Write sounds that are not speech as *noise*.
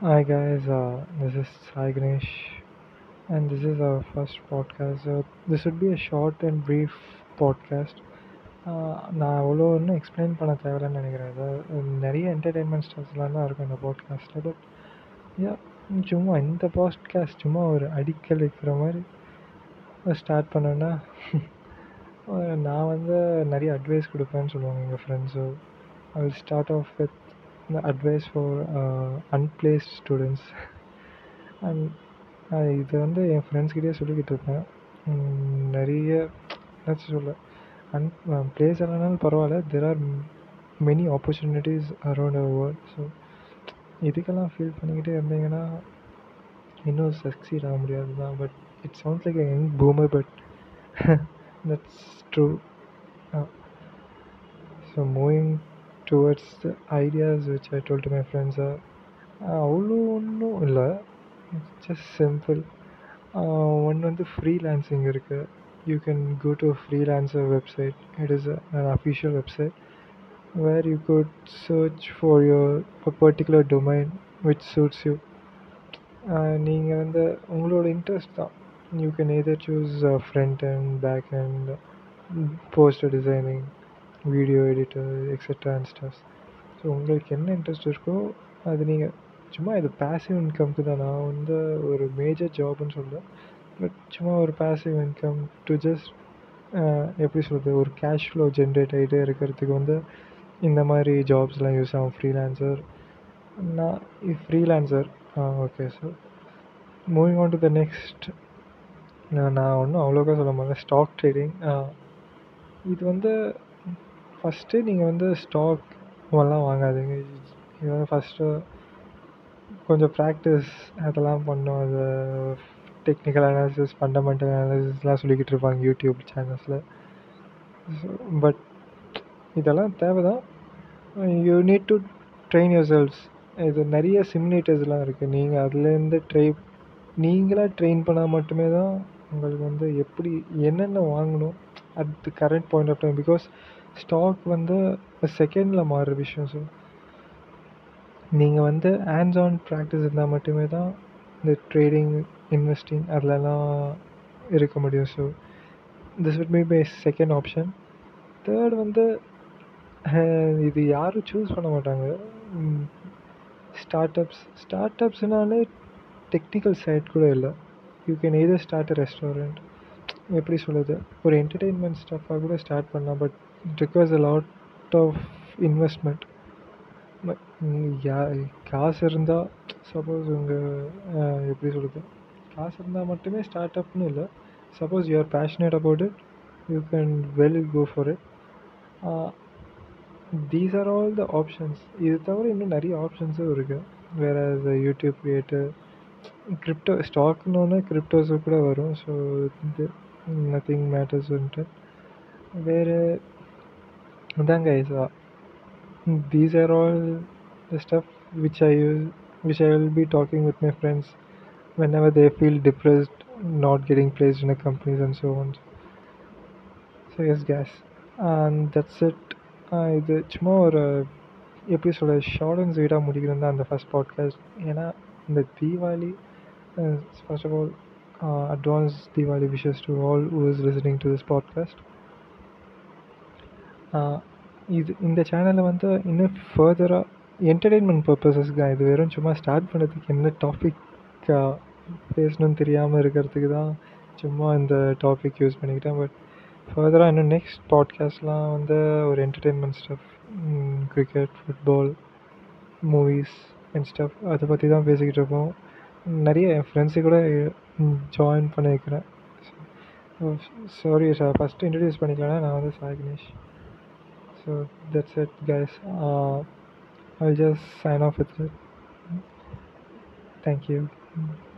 Hi guys, uh, this is Sai Ganesh, and this is our first podcast. So this would be a short and brief podcast. Uh, நான் அவ்வளோ ஒன்றும் explain பண்ண தேவையில்லைன்னு நினைக்கிறேன் அது நிறைய என்டர்டெயின்மெண்ட் ஸ்டார்ஸ்லாம் தான் இருக்கும் இந்த பாட்காஸ்ட்டில் பட் யா சும்மா இந்த பாட்காஸ்ட் சும்மா ஒரு அடிக்கல் வைக்கிற மாதிரி ஸ்டார்ட் பண்ணேன்னா *laughs* நான் வந்து நிறைய அட்வைஸ் கொடுப்பேன்னு சொல்லுவாங்க எங்கள் friends I will start off with advice for unplaced students and இது வந்து என் ஃப்ரெண்ட்ஸ்கிட்டயே சொல்லிக்கிட்டு இருப்பேன் நிறைய என்னாச்சும் சொல்ல அன் பிளேஸ் இல்லைனாலும் பரவாயில்ல. There are many opportunities around our world so இதுக்கெல்லாம் ஃபீல் பண்ணிக்கிட்டே இருந்தீங்கன்னா இன்னும் சக்சீட் ஆக முடியாது தான் but it sounds like young boomer but that's true so moving towards the ideas which I told to my friends அவ்வளோ ஒன்றும் இல்லை ஜஸ்ட் சிம்பிள் ஒன்று வந்து ஃப்ரீலான்சிங் இருக்குது you can go to freelancer website it is an official website where you could search for your a particular domain which suits you. நீங்கள் வந்து உங்களோட interest தான். You can either choose front and back and poster designing video editor extra and so உங்களுக்கு என்ன interest இருக்கோ அது நீங்கள் சும்மா இது பேசிவ் இன்கம்க்கு தான். நான் வந்து ஒரு மேஜர் ஜாப்னு சொல்ல பட் சும்மா ஒரு பேசிவ் இன்கம் டு ஜஸ்ட் எப்படி சொல்கிறது ஒரு கேஷ் ஃப்ளோ ஜென்ரேட் ஆகிட்டே இருக்கிறதுக்கு வந்து இந்த மாதிரி ஜாப்ஸ்லாம் யூஸ் ஆகும். ஃப்ரீலான்சர் நான் freelancer okay sir moving on to the next நான் ஒன்றும் அவ்வளோக்கா சொல்ல மாட்டேன். ஸ்டாக் ட்ரேடிங் இது வந்து ஃபஸ்ட்டு நீங்கள் வந்து ஸ்டாக் எல்லாம் வாங்காதீங்க. இது வந்து ஃபஸ்ட்டு கொஞ்சம் ப்ராக்டிஸ் அதெல்லாம் பண்ணும். அது டெக்னிக்கல் அனாலிசிஸ் ஃபண்டமெண்டல் அனாலிசிஸ்லாம் சொல்லிக்கிட்டு இருப்பாங்க யூடியூப் சேனல்ஸில் பட் இதெல்லாம் தேவை தான் you need to train yourselves இது நிறைய சிமுலேட்டர்ஸ்லாம் இருக்குது நீங்கள் அதுலேருந்து ட்ரை நீங்களாக ட்ரெயின் பண்ணால் மட்டுமே தான் உங்களுக்கு வந்து எப்படி என்னென்ன வாங்கணும் at the current point of time because stock வந்து செகண்டில் மாறுற விஷயம் ஸோ நீங்கள் வந்து ஹேண்ட்ஸ் ஆன் ப்ராக்டிஸ் இருந்தால் மட்டுமே தான் இந்த ட்ரேடிங் இன்வெஸ்டிங் அதிலலாம் இருக்க முடியும் so this would be my second option third வந்து இது யாரும் சூஸ் பண்ண மாட்டாங்க. ஸ்டார்ட் அப்ஸ் ஸ்டார்ட் அப்ஸ்னாலே டெக்னிக்கல் சைட் கூட இல்லை. You can either start a restaurant எப்படி சொல்லுது ஒரு என்டர்டெயின்மெண்ட் ஸ்டஃப்பாக கூட ஸ்டார்ட் பண்ணலாம் but it requires a lot of investment யா காசு இருந்தால் சப்போஸ் உங்கள் எப்படி சொல்கிறது காசு இருந்தால் மட்டுமே ஸ்டார்ட் அப்னு இல்லை. Suppose you are passionate about it you can well go for it these are all the options இது தவிர இன்னும் நிறைய ஆப்ஷன்ஸும் இருக்குது வேறு யூடியூப் கிரியேட்டர் கிரிப்டோ ஸ்டாக்னு கிரிப்டோஸு கூட வரும். ஸோ இது நத்திங் மேட்டர்ஸ் வந்துட்டு வேறு அதாங்க ஐசா these are all the stuff which I use, which I will be talking with my friends whenever they feel depressed, not getting placed in a companies and so on. So yes, guys, and that's it. Uh, இது சும்மா ஒரு எப்படி சொல்ல short and ஸ்வீட்டாக முடிக்கணும் தான் அந்த first podcast ஏன்னா இந்த Deepavali first of all advance Deepavali wishes wishes to all who is listening to this podcast. Uh, இது இந்த சேனலில் வந்து இன்னும் ஃபர்தராக என்டர்டெயின்மெண்ட் பர்பஸஸ்க்கு தான். இது வெறும் சும்மா ஸ்டார்ட் பண்ணுறதுக்கு என்ன டாபிக் பேசணும்னு தெரியாமல் இருக்கிறதுக்கு தான் சும்மா இந்த டாபிக் யூஸ் பண்ணிக்கிட்டேன். பட் ஃபர்தராக இன்னும் நெக்ஸ்ட் பாட்காஸ்ட்லாம் வந்து ஒரு entertainment stuff cricket football movies and stuff அதை பற்றி தான் பேசிக்கிட்டு இருப்போம் நிறைய என் ஃப்ரெண்ட்ஸு கூட ஜாயின் பண்ணி வைக்கிறேன் சாரி சார் ஃபஸ்ட்டு இன்ட்ரடியூஸ் பண்ணிக்கலன்னா நான் வந்து Sai Ganesh so that's it guys I just sign off with with it.